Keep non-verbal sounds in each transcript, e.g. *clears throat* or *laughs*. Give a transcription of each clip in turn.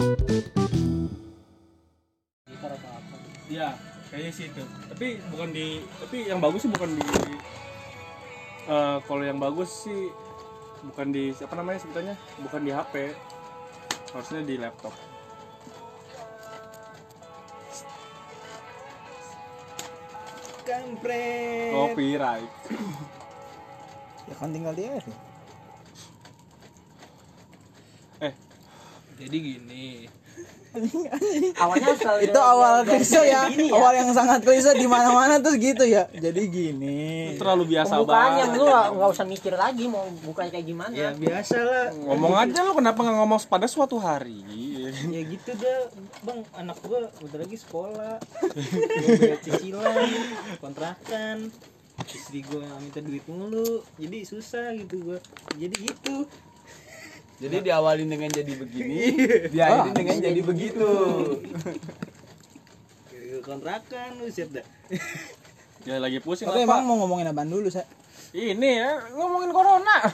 gitar atau apa Iya, kayaknya sih itu. Tapi bukan di tapi yang bagus sih bukan di eh kalau yang bagus sih bukan di apa namanya sebutannya? Bukan di HP. Harusnya di laptop. Kampret. Copyright. Ya kan tinggal dia sih. Jadi gini awalnya selalu Itu awal klise ya. gini Awal yang sangat klise di mana-mana terus gitu ya. Jadi gini. terlalu biasa pembukaan yang banget. lu nggak usah mikir lagi mau bukanya kayak gimana Ya biasa lah. Ngomong aja lu kenapa nggak ngomong pada suatu hari? Ya gitu dah, bang. Anak gua udah lagi sekolah, bayar cicilan, kontrakan, istri gua minta duit mulu, jadi susah gitu gua. Jadi gitu. Jadi diawalin dengan jadi begini, *laughs* diakhirin dengan jadi begitu. Kontrakan lu siap dah. *laughs* Ya lagi pusing Tapi lah, emang Pak. mau ngomongin apaan dulu, Sa? Ini ya ngomongin corona. *laughs*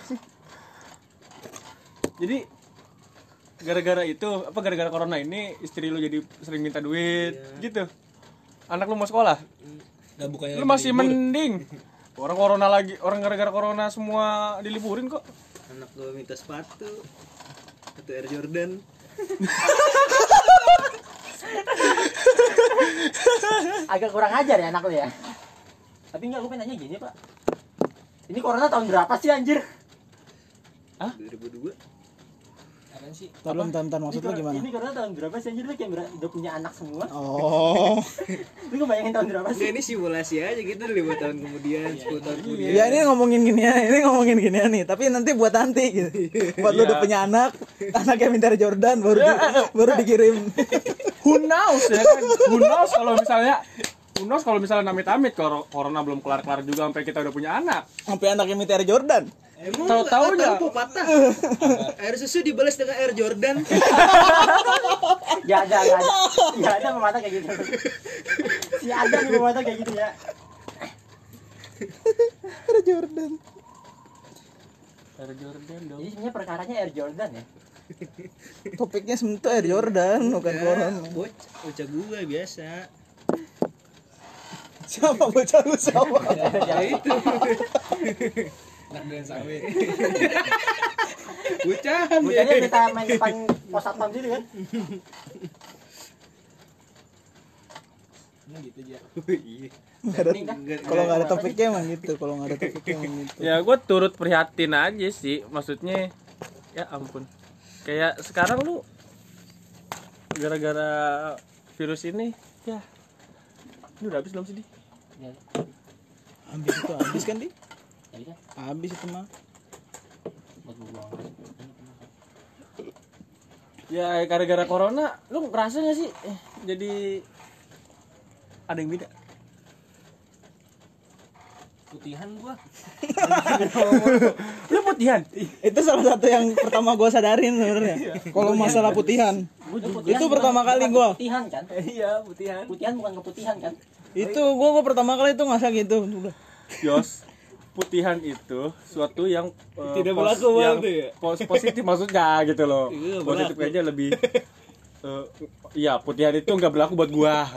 Jadi gara-gara itu apa gara-gara corona ini istri lu jadi sering minta duit gitu. Anak lu mau sekolah, nggak bukannya lu masih libur. mending. Orang corona lagi, orang gara-gara corona semua diliburin kok. Anak gua minta sepatu. Satu Air Jordan. agak kurang ajar ya anak lu ya tapi enggak gue pengen nanya gini pak ini corona tahun berapa sih anjir 2002. Apaan sih Tolong tonton maksud lu ini, gimana? ini corona tahun berapa sih anjir lu kayak udah punya anak semua Oh. *laughs* lu ngebayangin tahun berapa sih ini simulasi aja gitu lima tahun kemudian, 10 tahun kemudian. Ya ini ngomongin gini ya, ini ngomongin gini nih. Tapi nanti buat nanti gitu. *laughs* Buat lu Iya. udah punya anak, anaknya minta Air Jordan baru di- *laughs* baru dikirim. Who knows ya kan? Who knows kalau misalnya Knows kalau misalnya namit-amit kor- corona belum kelar-kelar juga sampai kita udah punya anak. Sampai anaknya minta Air Jordan. Emang ya. tahu patah. Air susu dibalas dengan air Jordan. *laughs* ya ada ya ada ya ada pemata kayak gitu si ada nih pemata kayak gitu ya Air Jordan. Air Jordan dong. jadi sebenarnya perkaranya Air Jordan ya Topiknya sebenarnya Air Jordan, bukan corona. Bocah, bocah gua biasa. Siapa bocah lu siapa? *laughs* Ya itu. anak dan sawit Bocahan Bocahnya minta main depan pos satpam sini kan gitu aja Iya. Nggak ada- Ini kan Kalau nggak ada topiknya emang gitu. Kalau nggak ada topiknya emang gitu. Ya gue turut prihatin aja sih. Maksudnya ya ampun. Kayak sekarang lu gara-gara virus ini ya ini udah habis belum sih? Ya, Habis itu habis kan di? kan Habis itu mah. buat gua buang Ya gara-gara corona lu ngerasa gak sih eh, jadi ada yang beda? putihan gua *laughs* Lu putihan? Itu salah satu yang pertama gua sadarin sebenarnya. Kalau masalah putihan. Putihan Itu pertama kali gua. Putihan kan? iya putihan Putihan bukan keputihan kan? Itu gua, gua pertama kali itu ngerasa gitu. Yos, putihan itu suatu yang eh, Tidak pos- berlaku yang ya? pos- positif maksudnya gitu loh. Iya, positif aja lebih eh, iya, putihan itu nggak berlaku buat gua. *laughs*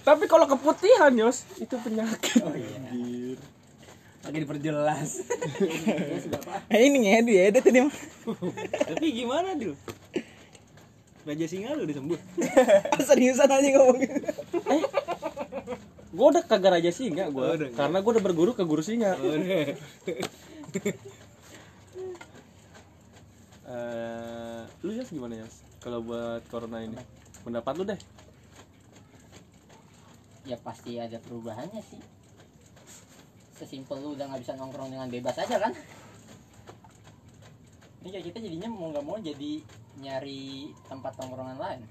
Tapi kalau keputihan, Yos, itu penyakit. Anjir. lagi diperjelas Eh *laughs* ini ngedit edit ini mah. Tapi gimana, Dil? Raja Singa lu udah sembuh. *laughs* Seriusan aja ngomongin. Gua udah kagak raja singa gua, Oh, karena gua udah berguru ke guru singa. *laughs* Eh, lu Yos gimana Yos? Kalau buat corona ini, pendapat lu deh. Ya pasti ada perubahannya sih. Sesimpel lu udah nggak bisa nongkrong dengan bebas aja kan? Ini kayak kita jadinya mau nggak mau jadi nyari tempat tongkrongan lain.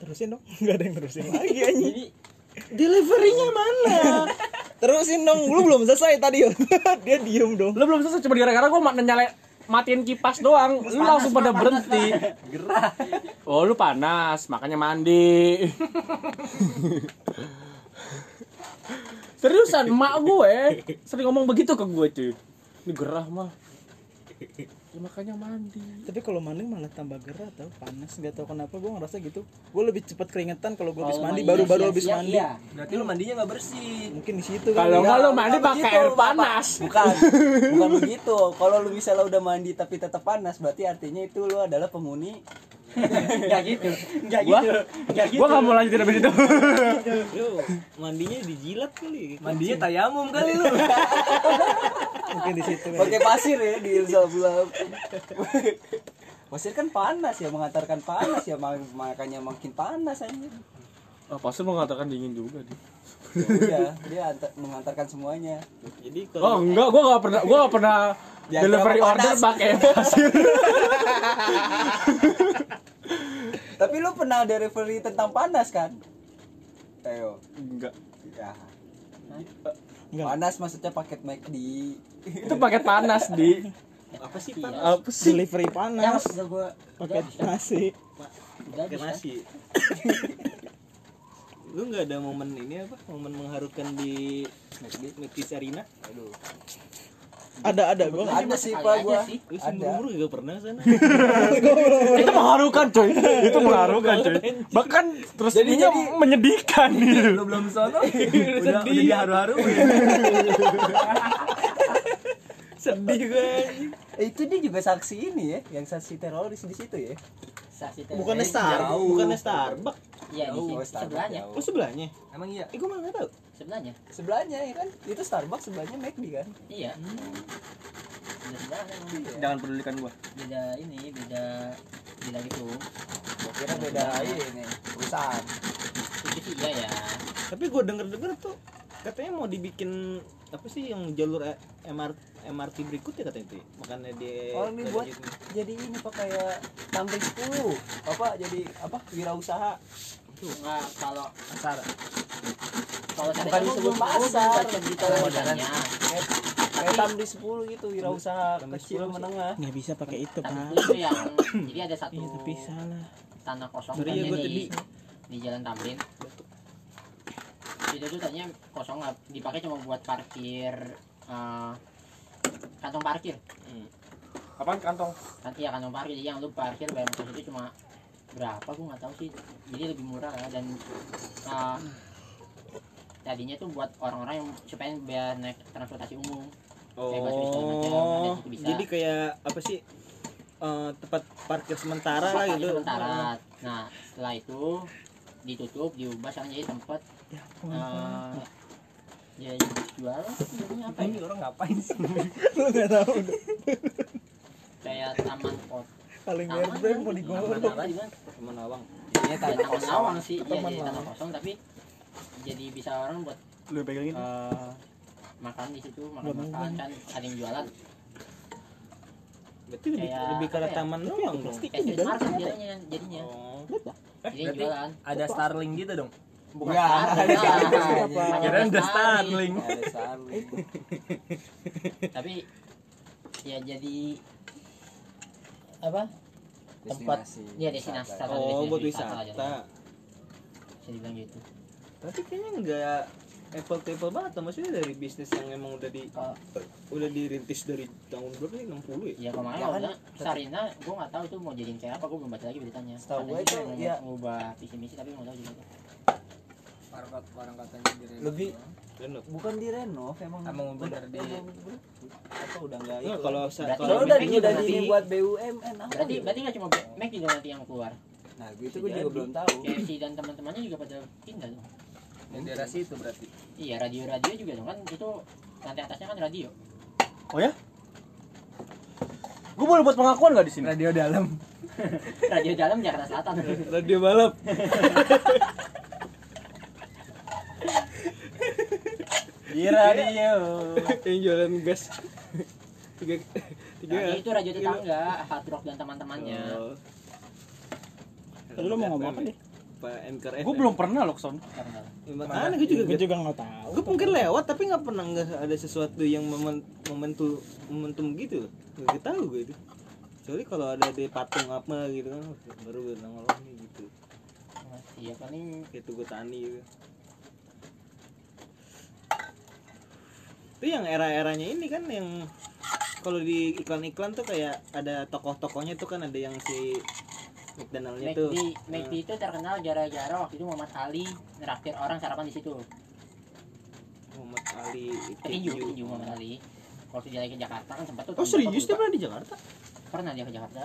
Terusin dong. *laughs* Enggak ada yang terusin lagi *laughs* anjing. Jadi Deliverynya mana? Terusin dong. Lu belum selesai tadi. *laughs* Dia diem dong. Lu belum selesai cuma gara-gara gua ma- nyala matiin kipas doang. Lu langsung pada berhenti. gerah. Oh, lu panas, makanya mandi. Seriusan, emak gue sering ngomong begitu ke gue cuy. Ini gerah mah. Ya, makanya mandi. Tapi kalau mandi malah tambah gerah tau panas nggak tahu kenapa gue ngerasa gitu. Gue lebih cepat keringetan kalau gue habis mandi mandinya baru-baru siang- habis siang, mandi. iya. Berarti lu mandinya nggak bersih. Mungkin di situ kan. Kalau nggak lu mandi pakai begitu, air panas. Bukan, *laughs* bukan begitu. Kalau lu misalnya udah mandi tapi tetap panas, berarti artinya itu lu adalah penghuni. Enggak gitu. Enggak Gua- gitu. Enggak gitu. Gue nggak mau lanjutin habis itu. Mandinya dijilat kali. Mandinya tayamum kali lu. *laughs* Mungkin di situ. Pakai pasir ya di sebelah. Pasir kan panas ya, mengantarkan panas ya, mak- makanya makin panas aja. Ah, pasti mengatakan dingin juga dia. Ya dia antar- mengantarkan semuanya. Jadi Oh kalau enggak, gue nggak pernah, gue nggak pernah delivery order pakai pasir. Tapi lu pernah delivery tentang panas kan? Ayo. Enggak. Ya. Enggak. Panas maksudnya paket McD. Itu paket panas di. apa sih Iya. panas? Apa sih? Delivery Yang panas udah gua pakai nasi. bisa. nasi. *laughs* Lu nggak ada momen ini apa? Momen mengharukan di Metis Arena? Aduh. Ada ada gue. Ada sih pak sih. Lu seumur gak pernah sana. *laughs* itu mengharukan coy itu mengharukan coy bahkan terus Jadi- jadi, jadi- menyedihkan gitu Lu belum sono. *laughs* udah udah diharu-haru. ya. *laughs* Sedih gue. Eh, itu dia juga saksi ini ya, yang saksi teroris di situ ya. Saksi teh. Bukannya Star, bukannya Starbucks. Iya di sebelahnya. Oh sebelahnya? Emang iya. Eh gue malah nggak tahu. Sebelahnya. Sebelahnya ya kan, itu Starbucks sebelahnya McD kan. Iya. Udah sebelahnya. jangan pedulikan gua Beda ini, beda beda gitu. Gua kira beda ini perusahaan. Itu sih iya ya. Tapi gue denger-denger tuh katanya mau dibikin apa sih yang jalur eh, MR, MRT berikutnya katanya itu. ya? Makanya dia Oh, ini buat jadi ini pak kayak tamrin 10 apa jadi apa wirausaha Enggak kalau Pasar. Kalau Bukan disebut pasar. berita modalnya. kayak, kayak tamrin 10 gitu wirausaha kecil 10 sih. menengah Nggak bisa pakai itu pak. itu yang *clears throat* jadi ada satu Iya tapi salah. tanah kosong Sorry ya, gua di, tadi. di Jalan Tamrin. Itu tuh tadinya kosong lah, dipakai cuma buat parkir eh, kantong parkir. apaan kantong Nanti ya kantong parkir jadi yang lu parkir bayar motor itu cuma berapa gua nggak tahu sih. Jadi lebih murah lah dan eh, tadinya tuh buat orang-orang yang supaya biar naik transportasi umum. Kayak busway segala macam, Oh, bisa. jadi kayak apa sih? eh, tempat parkir sementara lah Parkir gitu. sementara. Nah, setelah itu ditutup, diubah sekarang jadi tempat Ya, eh ya jual ini apa Ini ya? orang ngapain sih? *laughs* Lu nggak tahu. Kayak taman kot. Paling Taman airbag kan? mau digorok. Taman apa? Teman awang. ini Ya, tanah taman kosong lawang sih, ya Taman jadi taman kosong tapi jadi bisa orang buat lu pegangin? eh, makan di situ, makan makan kan ada yang jualan. Berarti lebih, Kayak lebih ke arah apa ya? taman doang dong. Street market jadinya, jadinya. Oh. Jadi jualan. Ada Starling gitu dong. Bukan Ya, ada- ada- udah Starling. Tapi ya jadi apa? Tempat Destinasi ya destinasi. Oh, buat wisata bisa dibilang gitu Tapi kayaknya enggak apple to apple banget tuh. maksudnya dari bisnis yang emang udah di Kalau- udah dirintis dari tahun berapa nih 60 ya? ya kemarin Ya kan, Sarina gue nggak tahu itu mau jadiin kayak apa gue belum baca lagi beritanya. Setahu Katanya gue sih itu, mau ya. ngubah visi misi tapi nggak tahu juga. Orang orang katanya di Lebih- Renov. bukan direnov emang Emang bener di- apa udah enggak Enggak, itu kalau kalau udah di udah nanti- di buat BUMN apa berarti gitu. berarti nggak cuma Mac juga nanti yang keluar? Nah itu gue juga belum tahu. KFC dan teman-temannya juga pada pindah dong yang daerah situ berarti. iya radio radio juga dong kan itu lantai atasnya kan radio oh ya gua boleh buat pengakuan gak di sini Radio dalam. *laughs* radio dalam Jakarta Selatan radio balap. di radio *laughs* yang jualan gas. tiga tiga. radio itu radio tetangga hard rock dan teman-temannya Oh. Tadi lu mau ngomong apa deh? Pak Anchor gua belum pernah loh keson Karena- Ya, makanya gue juga Gue juga nggak tahu. gue mungkin lewat tapi nggak pernah nggak ada sesuatu yang momen momentum momentum gitu. Nggak tahu gue itu. Kecuali kalau ada di patung apa gitu kan baru gue nongol nih gitu. Iya paling kayak tugu tani gitu. Itu yang era-eranya ini kan yang kalau di iklan-iklan tuh kayak ada tokoh-tokohnya tuh kan ada yang si McDonaldnya tuh McD, McD itu terkenal gara-gara waktu itu Muhammad Ali neraktir orang sarapan di situ. Muhammad Ali Petinju, petinju Muhammad Ali. Waktu dia lagi ke Jakarta kan sempat tuh. oh serius dia pernah di Jakarta. Pernah dia ke Jakarta.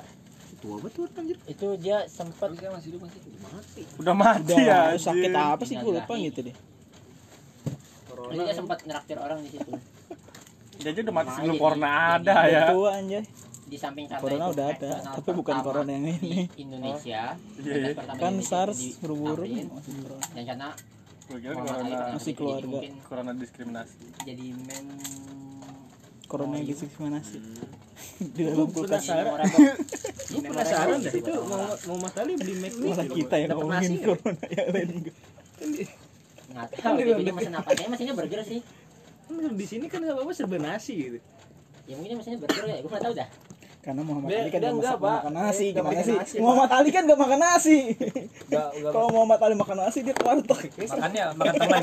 tua betul anjir Itu dia sempat kan masih hidup masih. mati Udah mati Udah ya. sakit apa sih gue lupa gitu deh. itu dia sempat neraktir orang di situ. Dia aja udah mati sebelum corona ada ya. Tua anjay. Di samping karena Corona itu udah ada, McDonald tapi bukan corona yang ini. Di Indonesia. Iya, iya. Pertama Kan SARS buru-buru corona. Dan karena corona masih keluarga. corona diskriminasi. jadi mem Corona yang Oh, iya. diskriminasi Hmm. *laughs* di dalam kulkas. gue penasaran *laughs* dah itu mau Muhammad Ali beli McD Malah kita yang ngomongin corona yang lain enggak. nggak tahu dia mesin apa kayaknya mesinnya burger sih Kan di sini kan apa apa serba nasi gitu ya mungkin mesinnya burger ya gue nggak tahu dah Karena Muhammad Dia- Ali kan enggak, masak- Pak. makan nasi, Dia gimana sih? nasi, Muhammad Ali kan gak makan nasi. Enggak, enggak. Kalau Muhammad Ali makan nasi dia kewarteg. Makannya makan teman.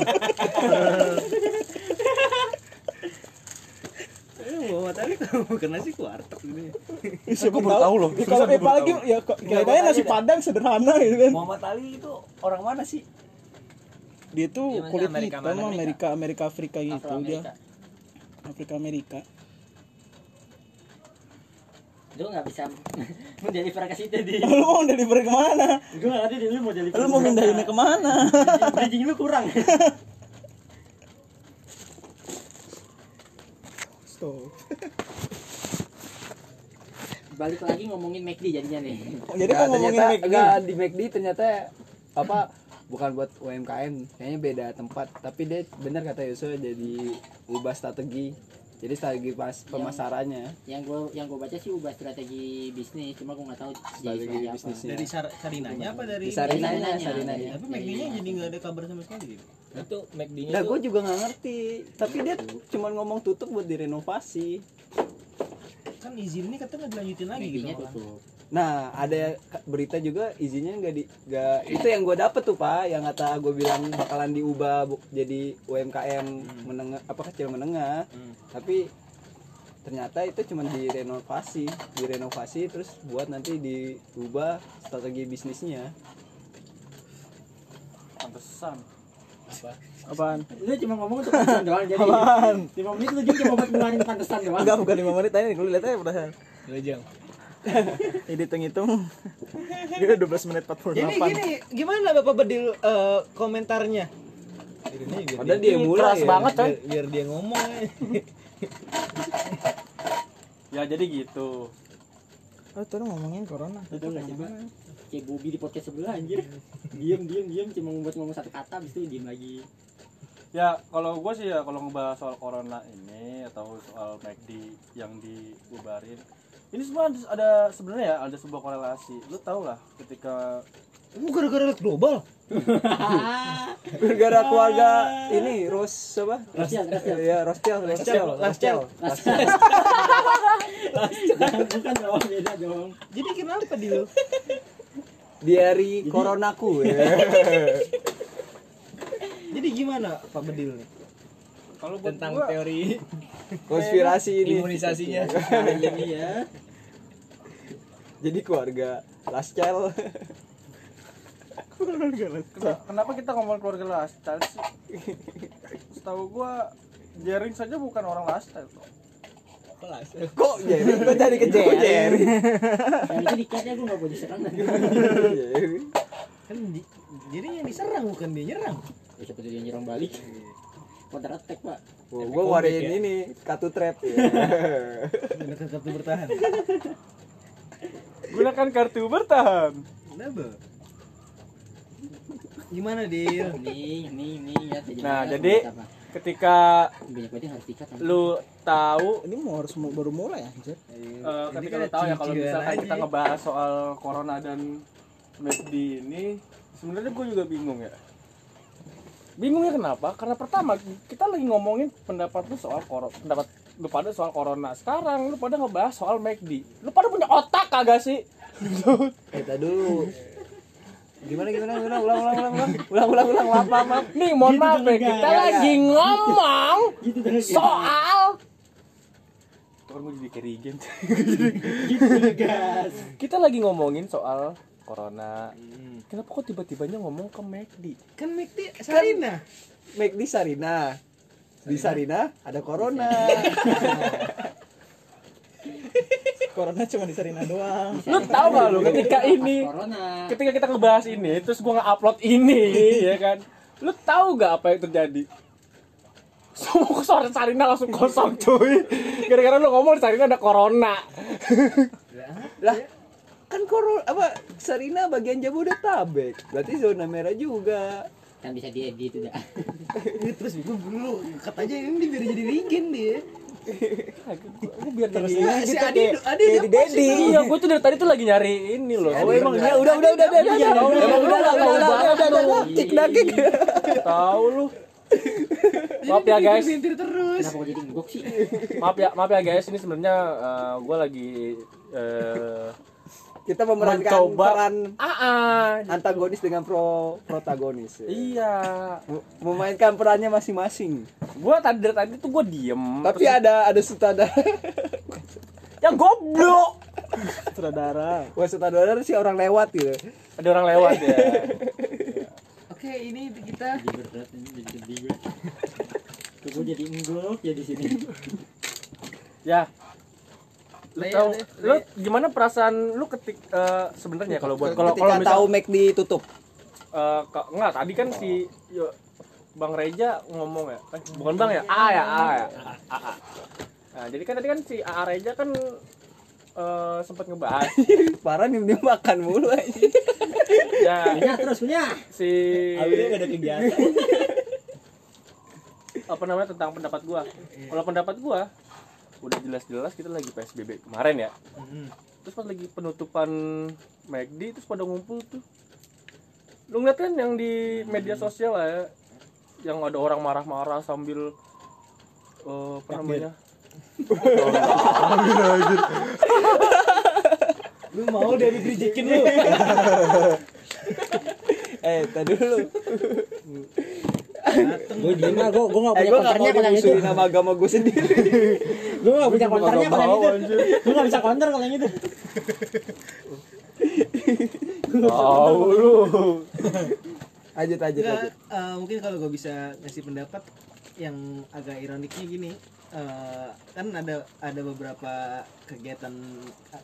Eh, Muhammad Ali kalau makan nasi kuartek gitu ya. Siapa baru tahu loh. Ya, kalau apalagi ya kayaknya nasi padang sederhana gitu kan. Muhammad Ali itu orang mana sih? Dia tuh kulit Amerika hitam? Amerika Amerika Afrika gitu Afro dia. Afrika Amerika. Lu nggak bisa *laughs* ke situ di Lu mau deliver ke mana? gue nggak ngerti lu mau deliver Lu mau mindahinnya ke mana? bridging lu kurang *laughs* Stop. balik lagi ngomongin McD jadinya nih Jadi Nggak, kan ngomongin ternyata McD. enggak di McD ternyata apa bukan buat UMKM kayaknya beda tempat tapi dia benar kata Yusuf jadi ubah strategi jadi strategi pas pemasarannya yang gue yang gue baca sih ubah strategi bisnis cuma gue nggak tahu Strategi jadi apa. bisnisnya. Dari Sar- Sarinanya apa dari Sarinanya, Sarinanya. Sarinanya. Tapi McD-nya jadi nggak ada kabar sama sekali gitu. Itu McD-nya Nah, gue juga nggak ngerti. Tapi dia cuman ngomong tutup buat direnovasi. Kan izinnya katanya nggak dilanjutin lagi gitu. Tutup Nah, ada berita juga izinnya nggak di nggak itu yang gue dapet tuh pak, yang kata gue bilang bakalan diubah bu- jadi UMKM menengah apa kecil menengah. Tapi ternyata itu cuma direnovasi, direnovasi terus buat nanti diubah strategi bisnisnya. Pantesan. Apaan? lu cuma ngomong untuk pantesan doang jadi Apaan? 5 menit lu juga cuma buat ngeluarin pantesan doang Enggak bukan 5 menit tadi gue lihat aja perasaan. Dua jam. Ini hitung-hitung dia udah 12 menit 48. Jadi gini, gimana Bapak Bedil eh, komentarnya? Padahal dia mulai keras ya. banget coy. Biar, biar dia ngomong ya. Ya jadi gitu. Oh, tadi ngomongin corona. Itu nggak sih, Pak? Kayak Bobby di podcast sebelah anjir. Diem, diem, diem, cuma membuat ngomong satu kata, habis itu diem lagi. Ya kalau gue sih ya kalau ngebahas soal corona ini atau soal McD yang dibubarin ini semua ada- ada sebenarnya ya ada sebuah korelasi. Lu tau lah ketika Oh, gara-gara lihat global. *laughs* Gara-gara keluarga ini Ros apa? Rosial, Rosial. Iya, Rostel, Rostel, Rostel. Rostel. *laughs* Bukan dong, beda dong. Jadi kenapa Dil? Diari coronaku. ya. *laughs* Jadi gimana Pak Bedil nih? Kalau buat Tentang gua, teori *laughs* Konspirasi ini. imunisasinya. Ini *laughs* ya. Jadi keluarga Lascel. Kena- kenapa kita ngomong keluarga lifestyle sih? Setahu gua Jering saja bukan orang lifestyle kok. Kok jadi kok jadi ke Jerry? Yang itu dikatnya gue nggak mau diserang. *laughs* Jerry. Kan di- jadi yang diserang bukan dia nyerang. Ya seperti dia nyerang balik. Counter attack, Pak. Wah, gua ngeluarin ini kartu trap ya. Gunakan *laughs* kartu bertahan. Gunakan kartu bertahan. Kenapa? Gimana Dil? Nih, nih, nih ya. Nah, jadi ketika lu tahu Ini mau harus baru mulai. Eh, Ini ketika lo tahu ya kalau misalkan kita ngebahas soal corona dan McD ini sebenarnya gue juga bingung ya bingungnya kenapa? Karena pertama kita lagi ngomongin pendapat lu soal corona pendapat lu pada soal corona. Sekarang lu pada ngebahas soal McD lu pada punya otak kagak sih? *laughs* Kita dulu. gimana gimana gimana? Ulang ulang ulang ulang. Ulang ulang ulang. Maaf maaf maaf. Nih mohon maaf ya. Kita Ya, lagi ngomong gitu soal Tuh kan gue jadi kerigen gitu gas kita lagi ngomongin soal corona kenapa kok tiba-tibanya ngomong ke McD kan Mekti Sarina. Make di Sarina. Di Sarina? Ada corona. *laughs* Corona cuma di Sarina doang. lu tahu gak lu ketika ini? corona. Ketika kita ngebahas ini terus gua nge-upload ini *laughs* ya kan? Lu tahu gak apa yang terjadi? Semua suara Sarina langsung kosong cuy. Gara-gara lu ngomong di Sarina ada corona. Lah kan corona apa Sarina bagian Jabodetabek. Berarti zona merah juga. Kan bisa diedit udah terus gue dulu. Katanya ini biar jadi regen dia. Gue biar Terus jadi ini si Adi Adi di Dedi. iya gue tuh dari tadi tuh lagi nyari ini loh. Oh emang dia udah udah udah udah udah Iya, emang iya, udah udah iya, udah udah iya, udah udah cek dakik tahu lu. Maaf ya guys. bintir terus. Kenapa jadi sih? Maaf ya maaf ya guys. Ini sebenarnya gue lagi eh, kita memerankan Mencoba. peran ah, ah. antagonis dengan pro protagonis. Ya. iya memainkan perannya masing-masing. Gue tadi dari tadi tuh gue diem. Tapi Terus- ada ada sutradara. Ya goblok. Saudara. wah sutradara sih orang lewat gitu. Ada orang lewat ya. Oke ini kita jadi berat ini jadi gue jadi ya di sini. Ya lu Lea, tahu Lea, lu gimana perasaan lu ketik eh, sebenarnya kalau buat kalau ketika kalau misal tahu Mac ditutup eh, ke- enggak tadi kan si yo, Bang Reja ngomong ya. Eh, bukan Bang ya? A ya A ya. A, A. Nah, jadi kan tadi kan si A Reja kan eh, sempat ngebahas. *laughs* Parah nih dia makan mulu aja *laughs* ya. Punya terus punya. Si Awalnya gak ada kegiatan. *laughs* apa namanya tentang pendapat gua? Kalau pendapat gua udah jelas-jelas kita lagi PSBB kemarin ya. Terus pas lagi penutupan McD terus pada ngumpul tuh. Lu ngeliat kan yang di media sosial lah ya yang ada orang marah-marah sambil eh, apa namanya? Lu mau dia dibijikin lu? *laughs* Eh tadi dulu gue diem lah gue gue nggak eh punya gue gak konternya kalau yang itu nama agama gue sendiri. Gue nggak punya konternya kalau yang itu anjir. gue nggak bisa konter kalau yang itu tahu lu Nggak, lanjut. eh, mungkin kalau gue bisa ngasih pendapat yang agak ironiknya gini eh, kan ada ada beberapa kegiatan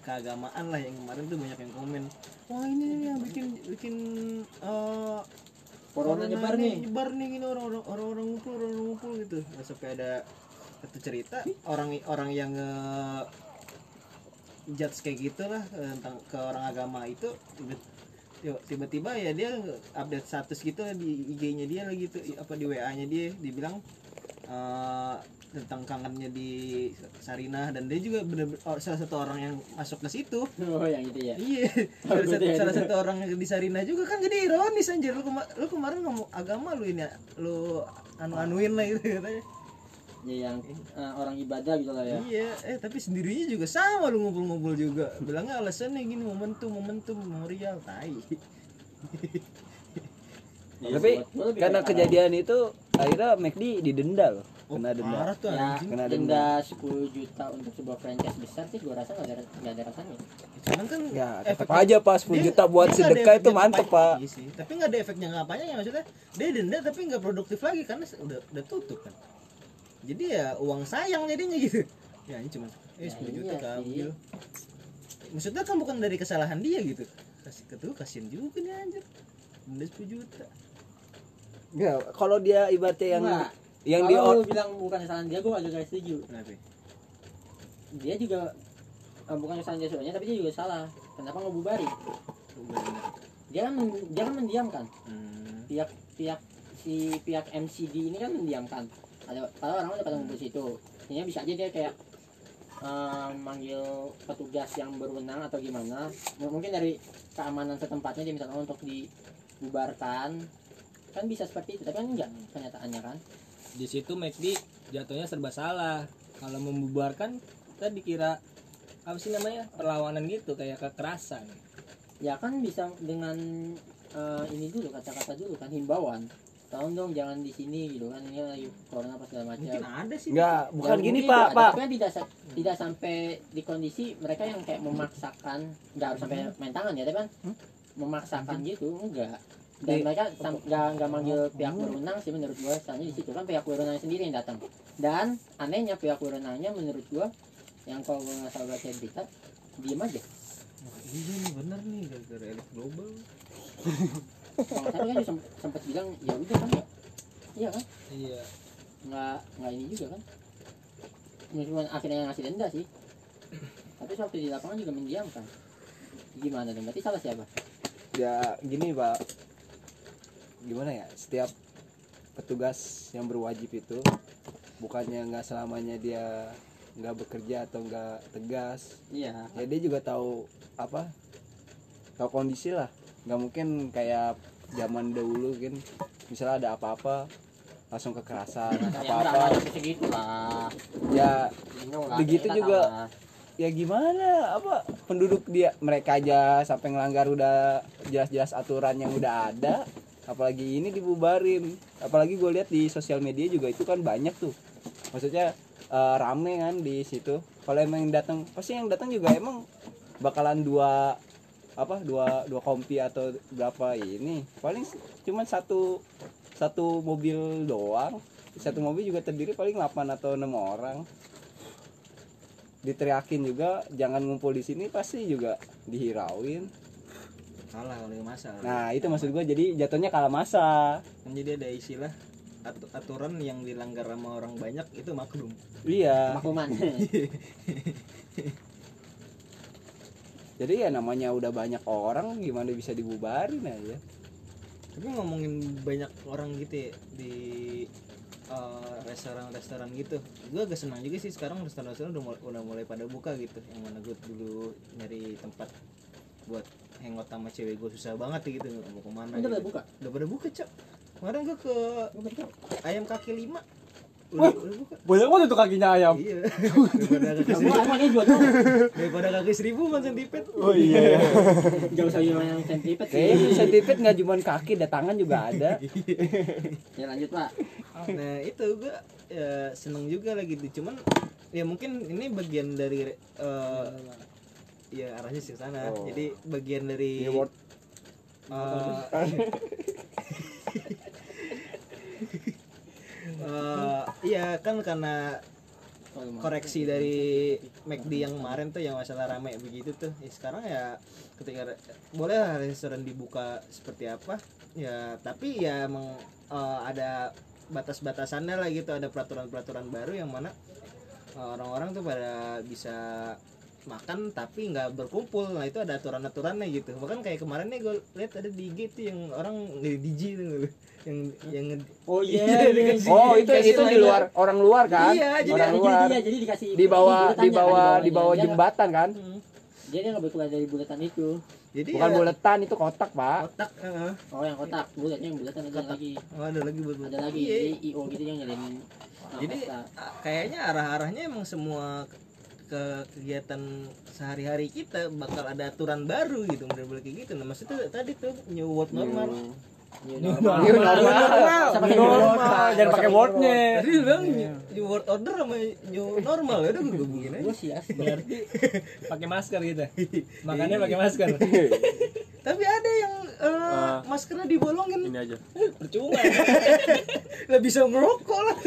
keagamaan lah yang kemarin tuh banyak yang komen wah ini yang bikin bikin eh, corona nyebar nih. nyebar nih gini orang-orang orang-orang ngumpul orang ngumpul gitu. Nah, sampai ada satu cerita orang orang yang nge judge kayak gitu lah eh, tentang ke orang agama itu tiba- tiba- tiba-tiba ya dia update status gitu di IG-nya dia lagi tuh apa di WA-nya dia dibilang eh, tentang kangennya di Sarinah dan dia juga bener salah satu orang yang masuk ke situ. Oh yang itu ya? Iya, *laughs* salah satu, Berarti salah satu orang di Sarina juga kan jadi ironis anjir. Lu, kema- lu kemarin ngomong agama lu ini ya, lu anu-anuin lah gitu katanya. ya yang eh, orang ibadah gitu lah ya. Iya, eh tapi sendirinya juga sama lu ngumpul-ngumpul juga. Bilangnya alasannya gini momentum, momentum, memorial, tai. Ya, *laughs* tapi lebih karena kejadian itu akhirnya McD didenda loh Oh, kena denda parah tuh ya. Kena denda 10 juta untuk sebuah franchise besar sih gua rasa nggak ada nggak ada rasanya Cuman kan ya tetap aja pas 10 dia- juta buat sedekah itu mantep pak Iya sih, tapi nggak ada efeknya ngapanya ya maksudnya. Dia denda tapi nggak produktif lagi karena udah udah tutup kan. Jadi ya uang sayang jadinya gitu. Ya ini cuma eh Ya, 10 iya juta sih. keambil. Maksudnya kan bukan dari kesalahan dia gitu. Kasih ke tuh kasihan juga nih anjir. Denda 10 juta. Ya kalau dia ibaratnya yang Enggak. yang di kalau lu bilang bukan kesalahan dia gua agak gak setuju. Kenapa? dia juga eh, bukan kesalahan dia sebenarnya tapi dia juga salah. Kenapa ngebubari dia kan men- dia kan mendiamkan. Hmm. pihak pihak si pihak MCD ini kan mendiamkan. Ada kalau orang udah pada ngumpul situ. Ini bisa aja dia kayak eh, manggil petugas yang berwenang atau gimana. M- mungkin dari keamanan setempatnya dia minta tolong untuk dibubarkan kan bisa seperti itu tapi kan enggak kenyataannya kan? Di situ McD jatuhnya serba salah. Kalau membubarkan kita dikira apa sih namanya perlawanan gitu kayak kekerasan. Ya kan bisa dengan eh, ini dulu kata-kata dulu kan himbauan. Tolong dong jangan di sini gitu kan ini lagi corona apa segala macam. Mungkin ada sih. Enggak, bukan Ya, gini Pak, Pak. tapi kan tidak tidak sampai di kondisi mereka yang kayak memaksakan nggak harus sampai main tangan ya tapi kan memaksakan gitu enggak dan Di- mereka nggak nggak manggil pihak berwenang sih menurut gua soalnya di situ kan pihak berwenang sendiri yang datang. Dan anehnya pihak berwenangnya menurut gua yang kalau gua nggak salah baca berita diem aja. Wah, iya nih bener nih gara-gara elit global. Kalau kan dia sem- sempat bilang ya udah kan. Ya iya kan? Iya. Nggak nggak ini juga kan? Meskipun akhirnya yang ngasih denda sih. Tapi waktu di lapangan juga mendiamkan. Gimana dong? Berarti salah siapa? Ya gini pak gimana ya setiap petugas yang berwajib itu bukannya nggak selamanya dia nggak bekerja atau nggak tegas. Iya. Ya dia juga tahu apa tahu kondisi lah. Nggak mungkin kayak zaman dahulu kan. Misalnya ada apa-apa langsung kekerasan ya apa-apa. segitu lah. Ya Begitu juga. ya gimana apa penduduk dia mereka aja sampai ngelanggar udah jelas-jelas aturan yang udah ada apalagi ini dibubarin. Apalagi gue lihat di sosial media juga itu kan banyak tuh. Maksudnya eh, rame kan di situ. Kalau emang yang datang pasti yang datang juga emang bakalan dua apa dua dua kompi atau berapa ini. Paling cuman satu satu mobil doang. Satu mobil juga terdiri paling 8 atau enam orang. Diteriakin juga jangan ngumpul di sini pasti juga dihirauin kalah oleh masa nah itu maksud gue jadi jatuhnya kalah masa kan jadi ada istilah atu- aturan yang dilanggar sama orang banyak itu maklum. Iya. Makluman. *laughs* Jadi ya namanya udah banyak orang gimana bisa dibubarin aja? Tapi ngomongin banyak orang gitu ya di eh, restoran-restoran gitu gue agak senang juga sih sekarang restoran-restoran udah mulai, udah mulai pada buka gitu. Yang mana gue dulu nyari tempat buat hangout sama cewek gue susah banget gitu. Mau ke mana udah pada gitu. buka? Udah pada buka cok kemarin gue ke ayam kaki lima. Udah, udah buka. banyak banget tuh kakinya ayam. Iya. *laughs* Daripada kaki seribu. tuh daripada kaki seribu man sentipet. Oh iya. Jauh usah yang centipede kayaknya sih sentipede nggak cuma kaki ada tangan juga ada. *laughs* Ya lanjut pak. Nah itu gue ya seneng juga lagi gitu cuman ya mungkin ini bagian dari eh, ya arahnya sih ke sana. Oh. jadi bagian dari word- eh, *laughs* eh, iya kan karena koreksi dari McD yang kemarin tuh yang masalah rame begitu tuh. Ya sekarang ya ketika boleh lah restoran dibuka seperti apa. Ya tapi ya emang eh, ada batas-batasannya lah gitu. Ada peraturan-peraturan baru yang mana eh, orang-orang tuh pada bisa makan tapi nggak berkumpul. Nah itu ada aturan-aturannya gitu. Bahkan kayak kemarin nih gue lihat ada di IG tuh yang orang nge DJ tuh yang yang oh *laughs* Iya, iya dikasih- oh itu dikasih itu di luar orang luar kan? Iya, jadi- orang jadi luar. dia jadi dikasih di bawah buletannya di kan, bawah di bawah jembatan kan? Hmm. dia nggak boleh keluar dari bulatan itu. Jadi bukan ya, buletan itu kotak pak. Kotak eh, oh yang kotak. Bulatnya yang bulatan ada lagi. Oh, ada lagi buat ada lagi. Iya. jadi io gitu yang nyalain jadi kayaknya arah-arahnya emang semua ke kegiatan sehari-hari kita bakal ada aturan baru gitu bener-bener kayak gitu. Nah maksudnya tadi tuh new world normal. New normal. Siapa yang normal? Jangan pakai wordnya tadi lu bilang new, new world order sama new normal. Ya udah gue begini aja gue sih berarti pakai masker gitu *laughs* makannya pakai masker. *laughs* Tapi ada yang eh, maskernya dibolongin. Ini aja. Percuma *laughs* lah bisa ngerokok lah.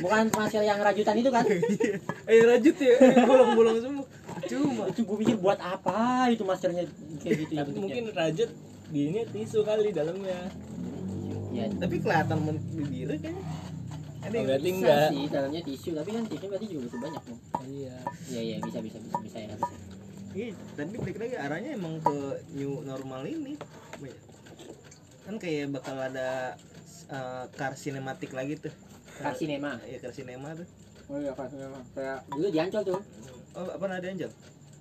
Bukan masker yang rajutan itu kan? *laughs* Eh rajut ya. Eh, bolong-bolong semua. Cuma itu gue pikir buat apa itu maskernya kayak gitu ya mungkin rajut di ini tisu kali dalamnya. Ya tapi kelihatan bibirnya kayaknya ada yang berarti bisa enggak. Sih dalamnya tisu tapi kan tisu berarti juga butuh banyak dong iya. Iya iya bisa bisa bisa bisa ya bisa Iya, tapi balik lagi arahnya emang ke new normal ini. Kan kayak bakal ada uh, car sinematik lagi tuh. Car cinema. Iya, car cinema tuh. oh iya kan kayak dulu di Ancol tuh Oh, apa ada di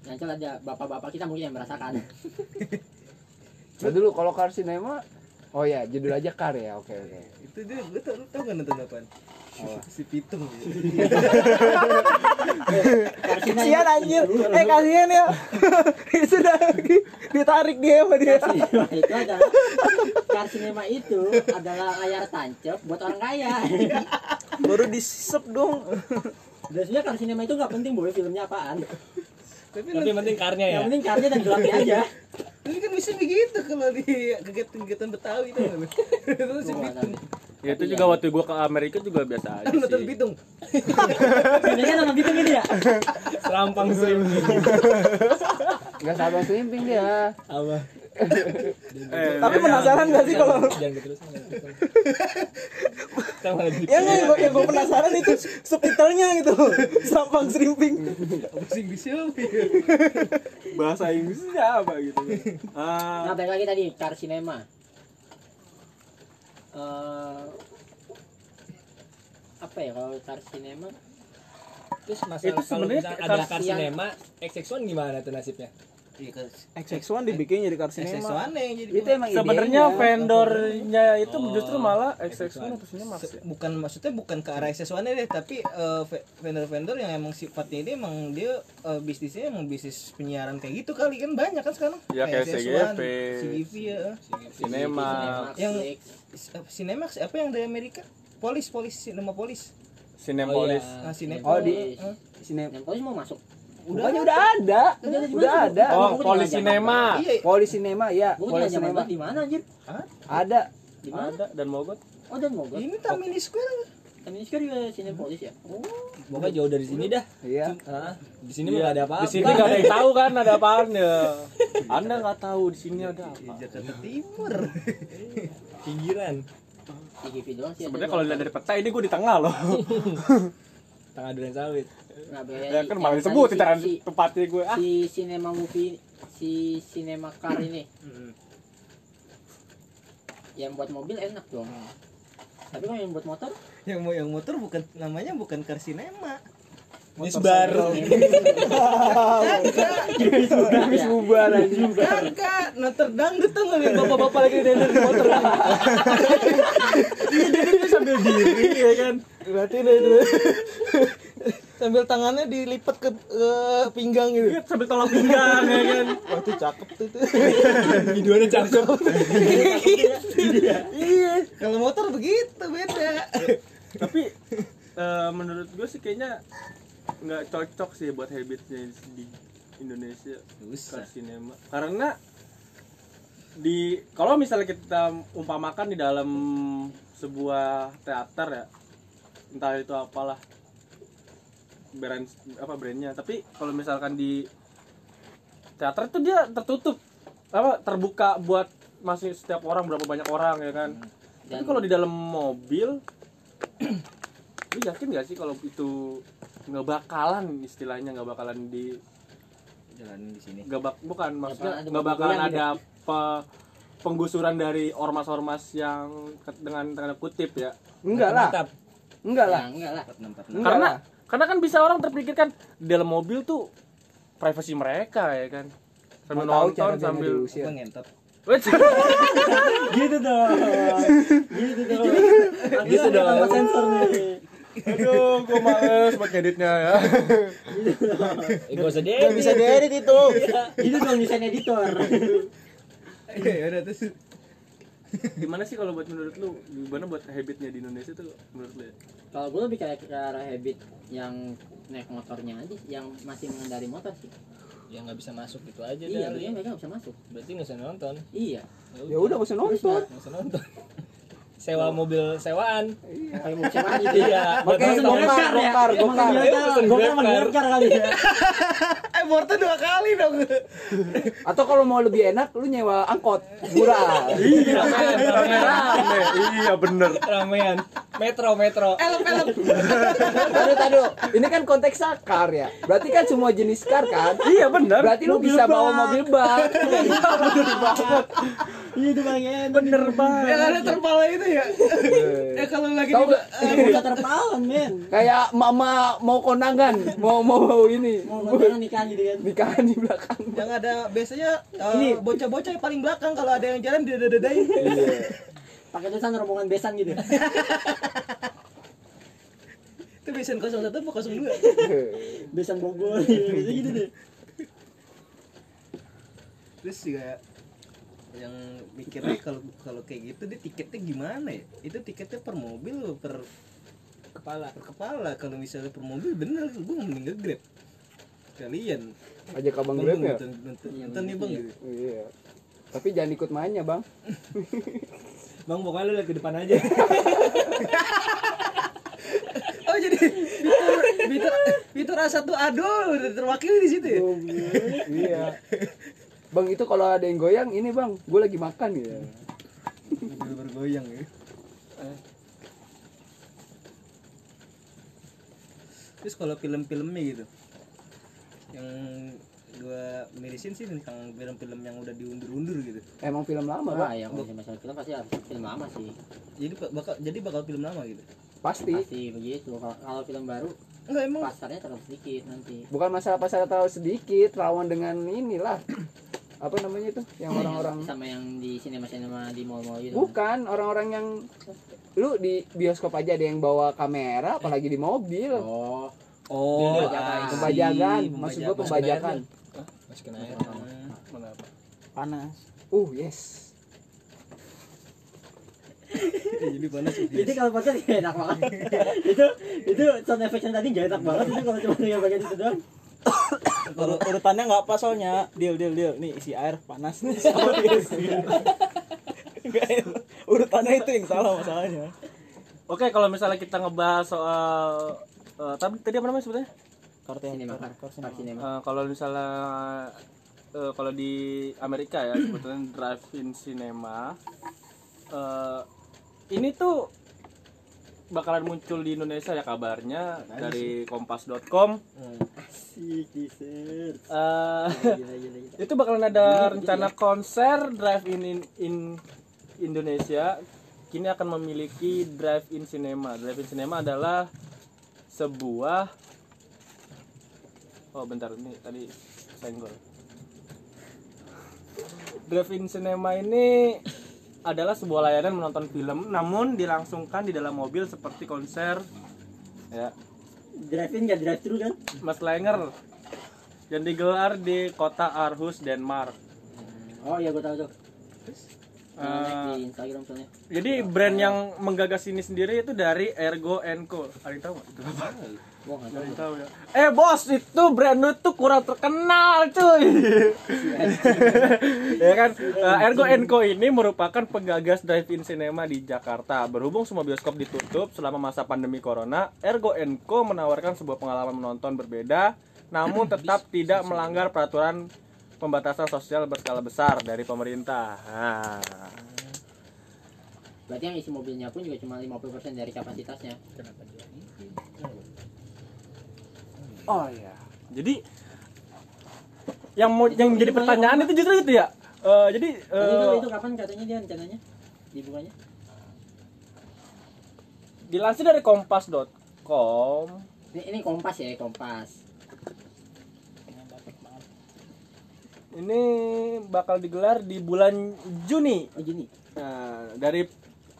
Ancol ada bapak-bapak kita mungkin yang merasakan *laughs* Nah, dulu kalau car cinema oh ya judul aja car ya oke oke Itu dia, gue tau, tau gak nonton apaan? Oh. si Pitung. Kasihan anjir. Eh kasihan ya. *laughs* Sudah Ditarik dia sama dia. Karsinema itu adalah karsinema itu adalah layar tancap buat orang kaya. Baru disisep dong. Biasanya karsinema itu nggak penting boy filmnya apaan. tapi Tapi yang penting karnya ya. Yang penting karya dan gelapnya *laughs* aja. tapi kan bisa begitu kalau di kegiatan-kegiatan Betawi *laughs* itu kan nggak tahu. Ya itu juga waktu gua ke Amerika juga biasa aja kan nonton sih. Bitung Sebenarnya nama bitung ini ya. Serampang shrimp. Enggak sabar swimming dia. Apa? Eh, Tapi penasaran gak sih kalau Jangan terus. Kita malah jadi yang yang gue yang gue penasaran itu subtitlenya gitu sampang serimping pusing bahasa Inggrisnya apa gitu. Ah, Nah, balik lagi tadi karsinema. Eh apa ya kalau karsinema? Terus masalah Itu kalau sebenarnya misalnya ada karsinema, XX1 gimana tuh nasibnya? XX1 dibikin jadi Sinema karsinema yang jadi Itu emang sebenarnya vendornya itu Oh, justru malah XX1. XX1 maksudnya Max ya. bukan maksudnya bukan ke arah SS1 deh tapi ve- vendor-vendor yang emang sifatnya ini emang dia eh, bisnisnya emang bisnis penyiaran kayak gitu kali kan banyak kan sekarang Ya, kayak SS1, CGV. CGV ya Cinema. Yang- Cinemax apa yang dari Amerika Polis Polis Cinema Polis Cinepolis. Oh, iya. nah Cinepolis Oh, di- Eh, Sine Yang polis mau masuk. Bukannya udah ada. Udah ada Udah mana? ada. Oh, Gua Polis tinggal Cinema. iya Poli Cinema ya, Gue Poli tinggal zaman Cinema. banget di mana anjir? Ada. Di mana? Ada dan Mogot. Oh, dan Mogot. ini Tamini Square Tapi ini sekarang juga Cinepolis ya. Oh. Pokoknya jauh dari sini dah. Iya. Ah, di sini mah nggak ada apa-apa. Di sini nggak ada yang tahu kan ada apaan ya. Anda nggak tahu di sini ada apa. Jakarta Timur *laughs* pinggiran. Sebenarnya kalau dilihat dari peta ini gue di tengah loh. *laughs* Tengah duren sawit. Nah, Ya kan malah yang disebut cara si, si, tempatnya gue. Ah, si cinema movie si cinema car ini yang buat mobil enak dong tapi kalau yang buat motor yang mau yang motor bukan namanya bukan car cinema Misbar. Habis *laughs* bubar aja. Kagak, nonton dangdut tuh ngeliat bapak-bapak lagi dender di motor. *laughs* sambil diri ya kan. Berarti itu. Sambil tangannya dilipat ke, ke pinggang gitu. Iya, sambil tolak pinggang ya kan. Wah, itu cakep tuh. tuh. *laughs* Videonya cakep. iya, kalau motor begitu beda. Tapi eh, menurut gue sih kayaknya nggak cocok sih buat habitnya di Indonesia ke sinema karena di kalau misalnya kita umpamakan di dalam sebuah teater ya entah itu apalah brand apa brandnya tapi kalau misalkan di teater itu dia tertutup apa terbuka buat masih setiap orang berapa banyak orang ya kan tapi Dan- kalau di dalam mobil *clears throat* lu yakin gak sih kalau itu nggak bakalan istilahnya nggak bakalan di Jalanin di sini. nggak bak bukan maksudnya ada nggak bakalan ada pe- penggusuran dari ormas-ormas yang dengan tanda kutip ya Enggak lah. Mantap. Enggak lah. Ya, enggak lah karena. Karena kan bisa orang terpikirkan di dalam mobil tuh privasi mereka ya kan. Sambil Mau nonton sambil ngentot? *laughs* Gitu dong. Gitu dong. Gitu dong. tambah sensor nih aduh gue males buat editnya ya. Gak usah deh. Gak bisa diedit itu. Gitu dong desain editor. *laughs* Iya, udah terus. Gimana sih kalau buat menurut lu gimana buat habitnya di Indonesia tuh menurut lu ya? kalau gue lebih kayak ke arah habit yang naik motornya aja yang masih mengendari motor sih Ya nggak bisa masuk gitu aja iya dah. iya mereka nggak bisa masuk Berarti nggak usah nonton. iya Ya udah gak usah nonton. Nggak usah nonton. *laughs* Sewa mobil sewaan. kayak mau gitu Iya. Makanya gokar, gokar, gokar. Car. gokar kali ya *laughs* Eh, Morta dua kali dong. Atau kalau mau lebih enak lu nyewa angkot murah. iya rame iya bener Ramean. Metro, metro. Tadu tadu. Ini kan konteksnya car ya. Berarti kan semua jenis car kan? iya bener Berarti lu bisa bawa mobil bak. *laughs* iya itu paling enak bener banget Yang ada terpala itu ya. Ya kalau lagi Tahu di gak? udah terpalan men Kayak mama mau kondangan, mau mau ini. mau nonton nikahan gitu kan Nikahan di belakang. yang ada biasanya eh, bocah-bocah yang paling belakang kalau ada yang jalan dia dadadain. pakai tulisan rombongan besan gitu Itu besan 01 apa 02? besan Bogor gitu gitu deh terus juga yang mikirnya kalau kalau kayak gitu dia tiketnya gimana ya itu tiketnya per mobil per kepala per kepala kalau misalnya per mobil bener gue mending nge-grab kalian Ajak abang bang grab ya. nonton, nonton, nonton nih bang gitu. Iya. Tapi jangan ikut mainnya bang. *laughs* bang pokoknya lu lihat ke depan aja *laughs* oh jadi fitur fitur fitur A1 aduh terwakili di situ ya iya. *laughs* Bang itu kalau ada yang goyang ini bang, gue lagi makan ya. Udah bergoyang ya terus kalau film-filmnya gitu yang gua mirisin sih tentang film-film yang udah diundur-undur gitu Emang film lama Wah, bang? yang ngomongin masalah film pasti harus film lama sih. jadi ba- bakal jadi bakal film lama gitu Pasti. Pasti begitu. Kalau kalau film baru enggak emang pasarnya terlalu sedikit nanti. Bukan masalah pasar terlalu sedikit, rawan dengan inilah. Apa namanya itu? Yang orang-orang sama yang di sinema-sinema di mall-mall gitu. Bukan orang-orang yang lu di bioskop aja ada yang bawa kamera, apalagi di mobil. Oh, oh Pembajakan. Pembajakan, maksud gua pembajakan. masukin air Mana apa? Panas. Uh, yes. *laughs* jadi panas jadi kalau podcast gak enak banget. *laughs* itu itu sound effect yang tadi gak enak banget itu kalau cuma dengan bagian itu doang. *coughs* Ur- urutannya nggak apa soalnya. Deal deal deal. Nih isi air panas nih. Sama isi. Urutannya itu yang salah masalahnya. Oke, kalau misalnya kita ngebahas soal eh, tadi tadi apa namanya sebetulnya? Kartu sinema. sinema. Eh, kalau misalnya eh, kalau di Amerika ya sebetulnya drive-in cinema eh, ini tuh bakalan muncul di Indonesia ya kabarnya dari kompas.com deser. Eh, Gila, gila, gila. itu bakalan ada rencana konser drive-in in, in Indonesia kini akan memiliki drive-in cinema. Drive-in cinema adalah sebuah Oh, bentar ini tadi senggol. Drive-in cinema ini adalah sebuah layanan menonton film namun dilangsungkan di dalam mobil seperti konser ya Drive-in gak drive-thru kan? Mas Lenger yang digelar di kota Aarhus, Denmark. Oh iya gue tahu tuh. Eh, Uh, di Instagram soalnya. Jadi brand yang menggagas ini sendiri itu dari Ergo Co. Ada yang tahu nggak? Itu apa? Gua tahu. ya. Eh bos, itu brand lu tuh kurang terkenal cuy. *laughs* ya kan? Eh, Ergo Co ini merupakan penggagas drive-in cinema di Jakarta. Berhubung semua bioskop ditutup selama masa pandemi corona, Ergo Co menawarkan sebuah pengalaman menonton berbeda, namun tetap tidak melanggar peraturan pembatasan sosial berskala besar dari pemerintah. Nah. Berarti yang isi mobilnya pun juga cuma 50% dari kapasitasnya. Oh iya. Jadi yang mau yang jadi pertanyaan itu justru itu ya. Eh, jadi Tapi itu, itu kapan katanya dia rencananya dibukanya? dilansir dari kompas.com Ini, ini kompas ya, kompas. ini bakal digelar di bulan Juni Oh gini. Nah, dari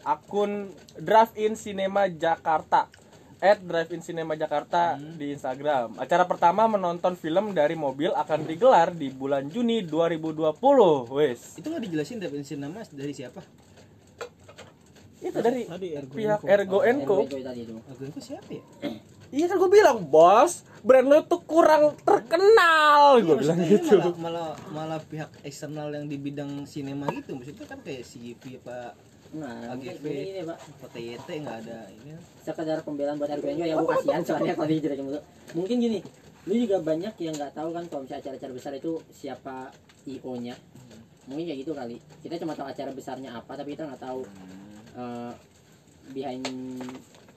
akun Drive-In Cinema Jakarta at Drive-In Cinema Jakarta di Instagram. Acara pertama menonton film dari mobil akan digelar di bulan Juni 2020. Wes. itu nggak dijelasin definisi nama dari siapa Itu dari Tadi Ergo pihak Info. Ergo Co. Ergo tadi itu. aku itu siapa ya *clears throat* Iya kan gue bilang bos, brand lo tuh kurang terkenal. Gue bilang gitu. malah, malah malah pihak eksternal yang di bidang sinema gitu maksudnya kan kayak CGV pak Nah, ini pak PTYT nggak ada ini sekedar pembelaan buat Ergo ya gue kasihan soalnya kalau dijelekin mulu. Mungkin gini, lu juga banyak yang nggak tahu kan kalau misalnya acara-acara besar itu siapa IO nya. Mungkin kayak gitu kali. Kita cuma tahu acara besarnya apa, tapi kita nggak tahu eh, behind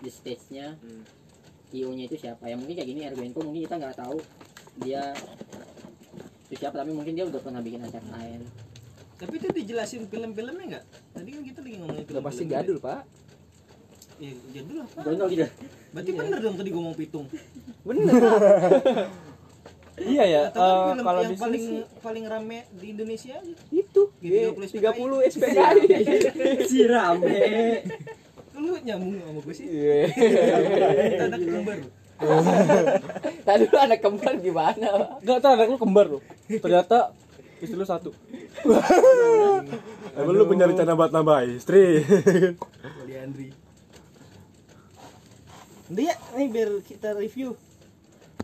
the stage-nya IO nya itu siapa. Ya mungkin kayak gini Info mungkin kita nggak tahu dia itu siapa, tapi mungkin dia udah pernah bikin acara lain. Tapi itu dijelasin film-filmnya nggak tadi kan kita lagi ngomongin Udah film pasti jadul pak. ya jadul apa Gondol gitu. berarti bener dong tadi ngomong pitung Bener. *laughs* Iya ya. Atau kan eh, film kalau yang di paling sini paling rame di Indonesia aja Itu. Gitu, 30 30 SPKI. si rame. lu nyambung sama gue sih Iya. anak kembar *laughs* Tadi lu anak kembar gimana pak? Enggak tahu anak lu kembar loh. Ternyata istri lu satu. Emang lu punya rencana buat nambah istri? Andri. Nanti ya, nih biar kita review